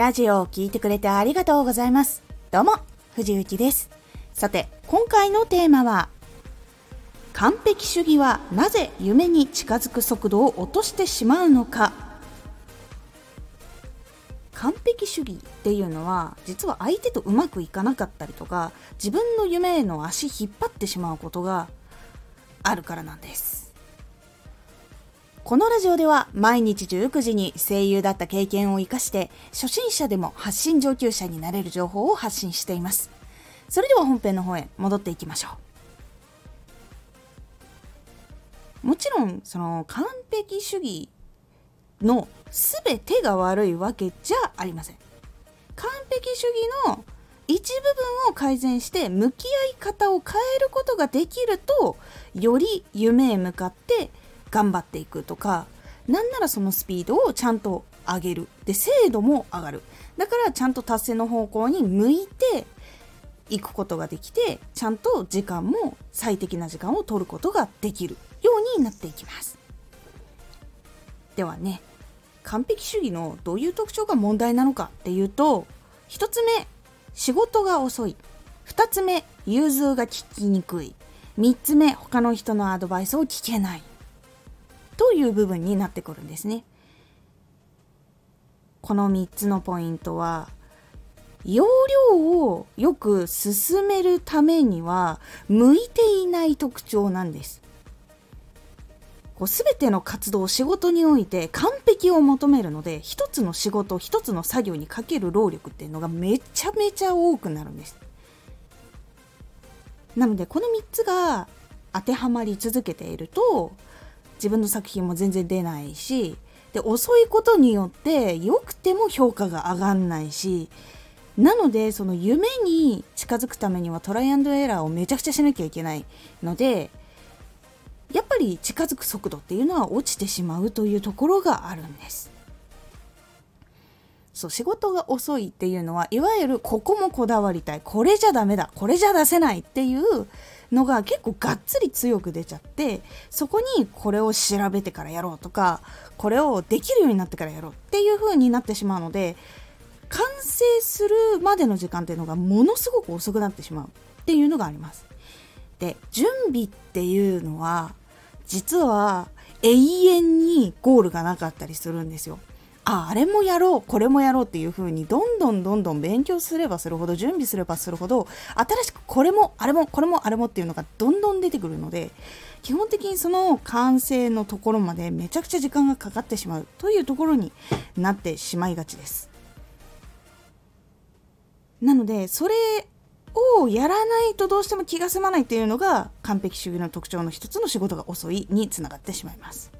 ラジオを聴いてくれてありがとうございます。どうも、藤幸です。さて、今回のテーマは、完璧主義はなぜ夢に近づく速度を落としてしまうのか完璧主義っていうのは実は相手とうまくいかなかったりとか自分の夢への足引っ張ってしまうことがあるからなんですこのラジオでは毎日19時に声優だった経験を生かして初心者でも発信上級者になれる情報を発信しています。それでは本編の方へ戻っていきましょう。もちろんその完璧主義の全てが悪いわけじゃありません。完璧主義の一部分を改善して向き合い方を変えることができるとより夢へ向かって頑張っていくとかなんならそのスピードをちゃんと上げる。で精度も上がる。だからちゃんと達成の方向に向いていくことができてちゃんと時間も最適な時間を取ることができる。ようになっていきます。ではね完璧主義のどういう特徴が問題なのかっていうと1つ目仕事が遅い。2つ目融通が利きにくい。3つ目他の人のアドバイスを聞けない。という部分になってくるんですね。この3つのポイントは容量をよく進めるためには向いていない特徴なんです。こう全ての活動仕事において完璧を求めるので一つの仕事一つの作業にかける労力っていうのがめちゃめちゃ多くなるんです。なのでこの3つが当てはまり続けていると自分の作品も全然出ないしで遅いことによって良くても評価が上がんないしなのでその夢に近づくためにはトライアンドエラーをめちゃくちゃしなきゃいけないのでやっぱり近づく速度っていうのは落ちてしまうというところがあるんです。そう仕事が遅いっていうのはいわゆるここもこだわりたいこれじゃダメだこれじゃ出せないっていうのが結構がっつり強く出ちゃってそこにこれを調べてからやろうとかこれをできるようになってからやろうっていう風になってしまうので完成するまでの時間っていうのがものすごく遅くなってしまうっていうのがあります。で準備っていうのは実は永遠にゴールがなかったりするんですよ。ああれもやろうこれもやろうっていう風にどんどんどんどん勉強すればするほど準備すればするほど新しくこれもあれもこれもあれもっていうのがどんどん出てくるので基本的にその完成のところまでめちゃくちゃ時間がかかってしまうというところになってしまいがちです。なのでそれをやらないとどうしても気が済まないっていうのが完璧主義の特徴の一つの仕事が遅いにつながってしまいます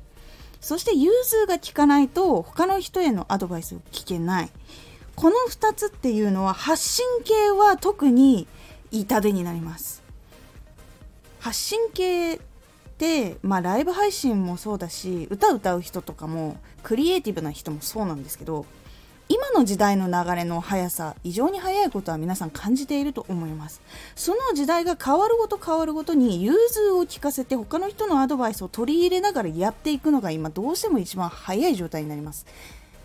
そして融通が利かないと他の人へのアドバイスを聞けない。この2つっていうのは発信系は特に痛手になります。発信系ってまあライブ配信もそうだし歌歌う人とかもクリエイティブな人もそうなんですけど今の時代の流れの速さ異常に速いことは皆さん感じていると思います。その時代が変わるごと変わるごとに融通を利かせて他の人のアドバイスを取り入れながらやっていくのが今どうしても一番早い状態になります。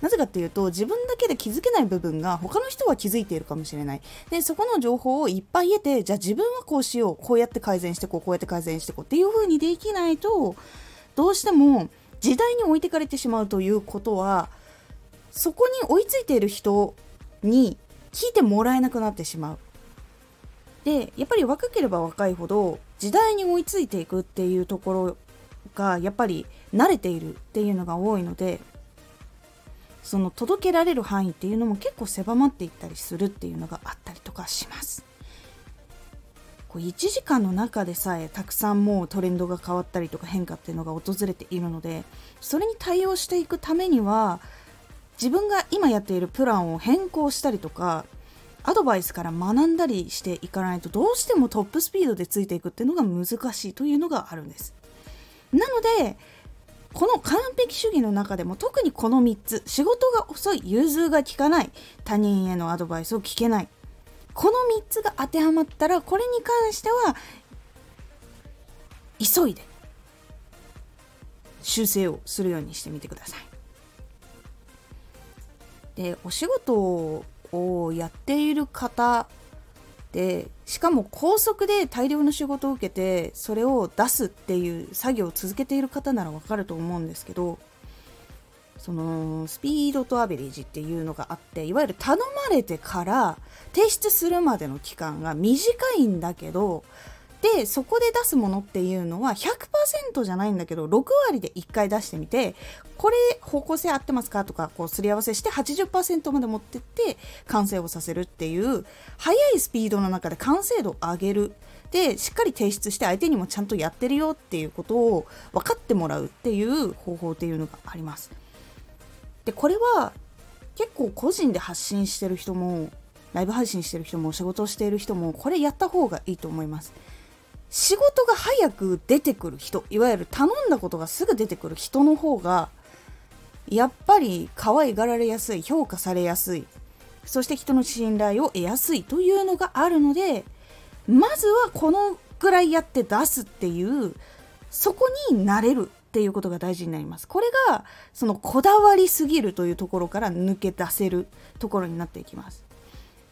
なぜかっていうと自分だけで気づけない部分が他の人は気づいているかもしれない。でそこの情報をいっぱい得てじゃあ自分はこうしようこうやって改善してこうこうやって改善してこうっていう風にできないとどうしても時代に置いてかれてしまうということはそこに追いついている人に聞いてもらえなくなってしまう。でやっぱり若ければ若いほど時代に追いついていくっていうところがやっぱり慣れているっていうのが多いのでその届けられる範囲っていうのも結構狭まっていったりするっていうのがあったりとかします。こう1時間の中でさえたくさんもうトレンドが変わったりとか変化っていうのが訪れているのでそれに対応していくためには自分が今やっているプランを変更したりとかアドバイスから学んだりしていかないとどうしてもトップスピードでついていくっていうのが難しいというのがあるんです。なのでこの完璧主義の中でも特にこの3つ仕事が遅い融通が利かない他人へのアドバイスを聞けないこの3つが当てはまったらこれに関しては急いで修正をするようにしてみてください。でお仕事をやっている方でしかも高速で大量の仕事を受けてそれを出すっていう作業を続けている方ならわかると思うんですけどそのスピードとアベレージっていうのがあっていわゆる頼まれてから提出するまでの期間が短いんだけどでそこで出すものっていうのは100%じゃないんだけど6割で1回出してみてこれ方向性合ってますかとかこうすり合わせして80%まで持ってって完成をさせるっていう速いスピードの中で完成度を上げるでしっかり提出して相手にもちゃんとやってるよっていうことを分かってもらうっていう方法っていうのがあります。でこれは結構個人で発信してる人もライブ配信してる人も仕事をしている人もこれやった方がいいと思います。仕事が早く出てくる人いわゆる頼んだことがすぐ出てくる人の方がやっぱり可愛がられやすい評価されやすいそして人の信頼を得やすいというのがあるのでまずはこのぐらいやって出すっていうそこになれるっていうことが大事になります。これがそのこだわりすぎるというところから抜け出せるところになっていきます。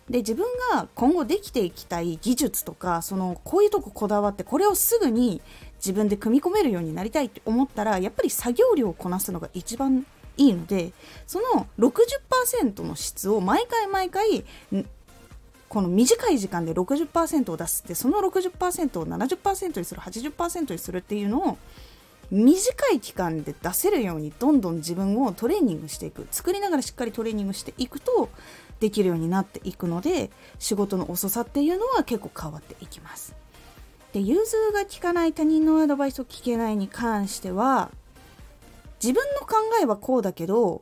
で自分が今後できていきたい技術とかそのこういうとここだわってこれをすぐに自分で組み込めるようになりたいって思ったらやっぱり作業量をこなすのが一番いいのでその60%の質を毎回毎回この短い時間で60%を出すってその60%を70%にする80%にするっていうのを短い期間で出せるようにどんどん自分をトレーニングしていく。作りながらしっかりトレーニングしていくとできるようになっていくので仕事の遅さっていうのは結構変わっていきます。で融通が利かない他人のアドバイスを聞けないに関しては自分の考えはこうだけど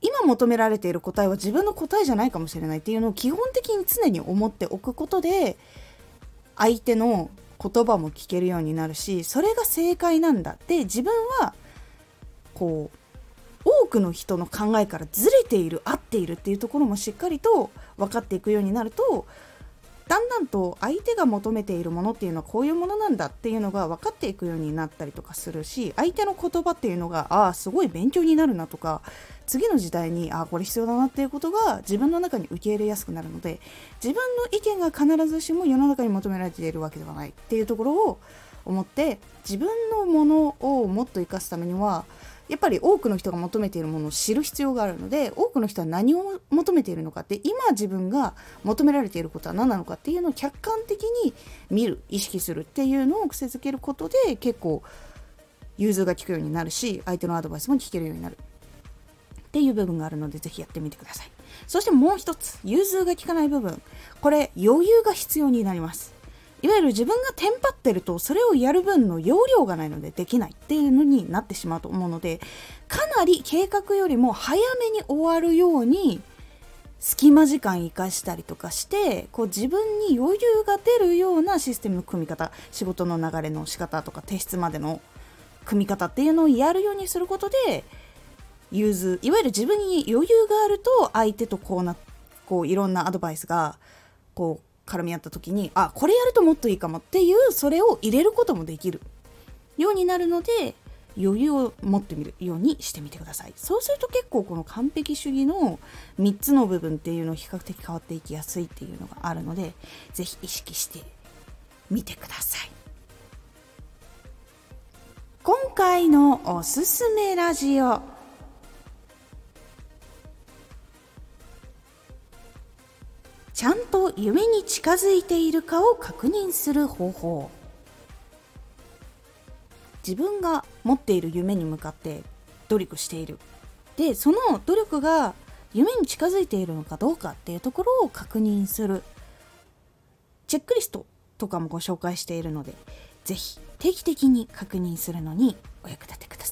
今求められている答えは自分の答えじゃないかもしれないっていうのを基本的に常に思っておくことで相手の言葉も聞けるようになるしそれが正解なんだ。って自分はこう多くの人の考えからずれている合っているっていうところもしっかりと分かっていくようになるとだんだんと相手が求めているものっていうのはこういうものなんだっていうのが分かっていくようになったりとかするし相手の言葉っていうのがああすごい勉強になるなとか次の時代にああこれ必要だなっていうことが自分の中に受け入れやすくなるので自分の意見が必ずしも世の中に求められているわけではないっていうところを思って自分のものをもっと生かすためにはやっぱり多くの人が求めているものを知る必要があるので多くの人は何を求めているのかって今自分が求められていることは何なのかっていうのを客観的に見る意識するっていうのを癖づけることで結構融通が利くようになるし相手のアドバイスも聞けるようになる。っていう部分があるのでぜひやってみてください。そしてもう一つ融通が利かない部分。これ余裕が必要になります。いわゆる自分がテンパってるとそれをやる分の容量がないのでできないっていうのになってしまうと思うのでかなり計画よりも早めに終わるように隙間時間生かしたりとかしてこう自分に余裕が出るようなシステム組み方仕事の流れの仕方とか提出までの組み方っていうのをやるようにすることで融通いわゆる自分に余裕があると相手とこうなこういろんなアドバイスがこう絡み合った時にあこれやるともっといいかもっていうそれを入れることもできる。ようになるので余裕を持ってみるようにしてみてください。そうすると結構この完璧主義の3つの部分っていうのを比較的変わっていきやすいっていうのがあるので是非意識してみてください。今回のおすすめラジオ。ちゃんと夢に近づいているかを確認する方法。自分が持っている夢に向かって努力している。でその努力が夢に近づいているのかどうかっていうところを確認する。チェックリストとかもご紹介しているので是非定期的に確認するのにお役立てください。